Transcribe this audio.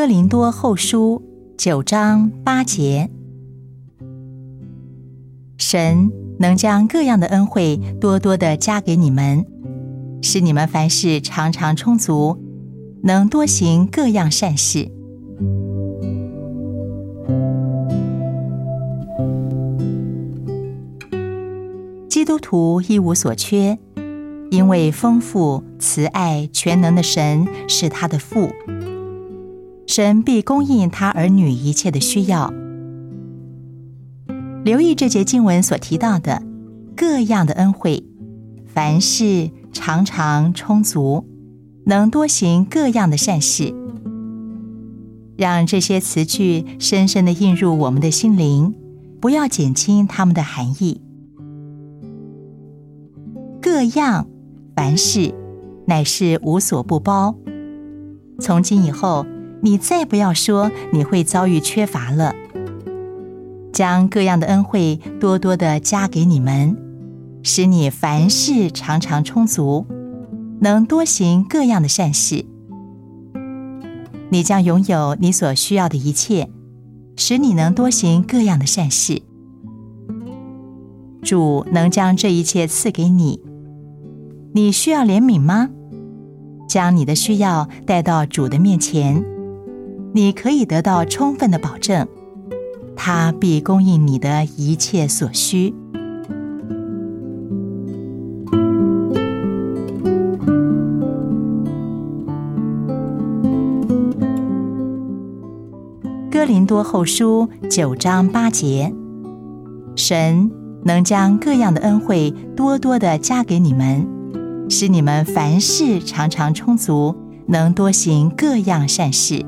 哥林多后书九章八节，神能将各样的恩惠多多的加给你们，使你们凡事常常充足，能多行各样善事。基督徒一无所缺，因为丰富、慈爱、全能的神是他的父。神必供应他儿女一切的需要。留意这节经文所提到的各样的恩惠，凡事常常充足，能多行各样的善事。让这些词句深深的印入我们的心灵，不要减轻它们的含义。各样凡事，乃是无所不包。从今以后。你再不要说你会遭遇缺乏了，将各样的恩惠多多的加给你们，使你凡事常常充足，能多行各样的善事。你将拥有你所需要的一切，使你能多行各样的善事。主能将这一切赐给你。你需要怜悯吗？将你的需要带到主的面前。你可以得到充分的保证，他必供应你的一切所需。哥林多后书九章八节，神能将各样的恩惠多多的加给你们，使你们凡事常常充足，能多行各样善事。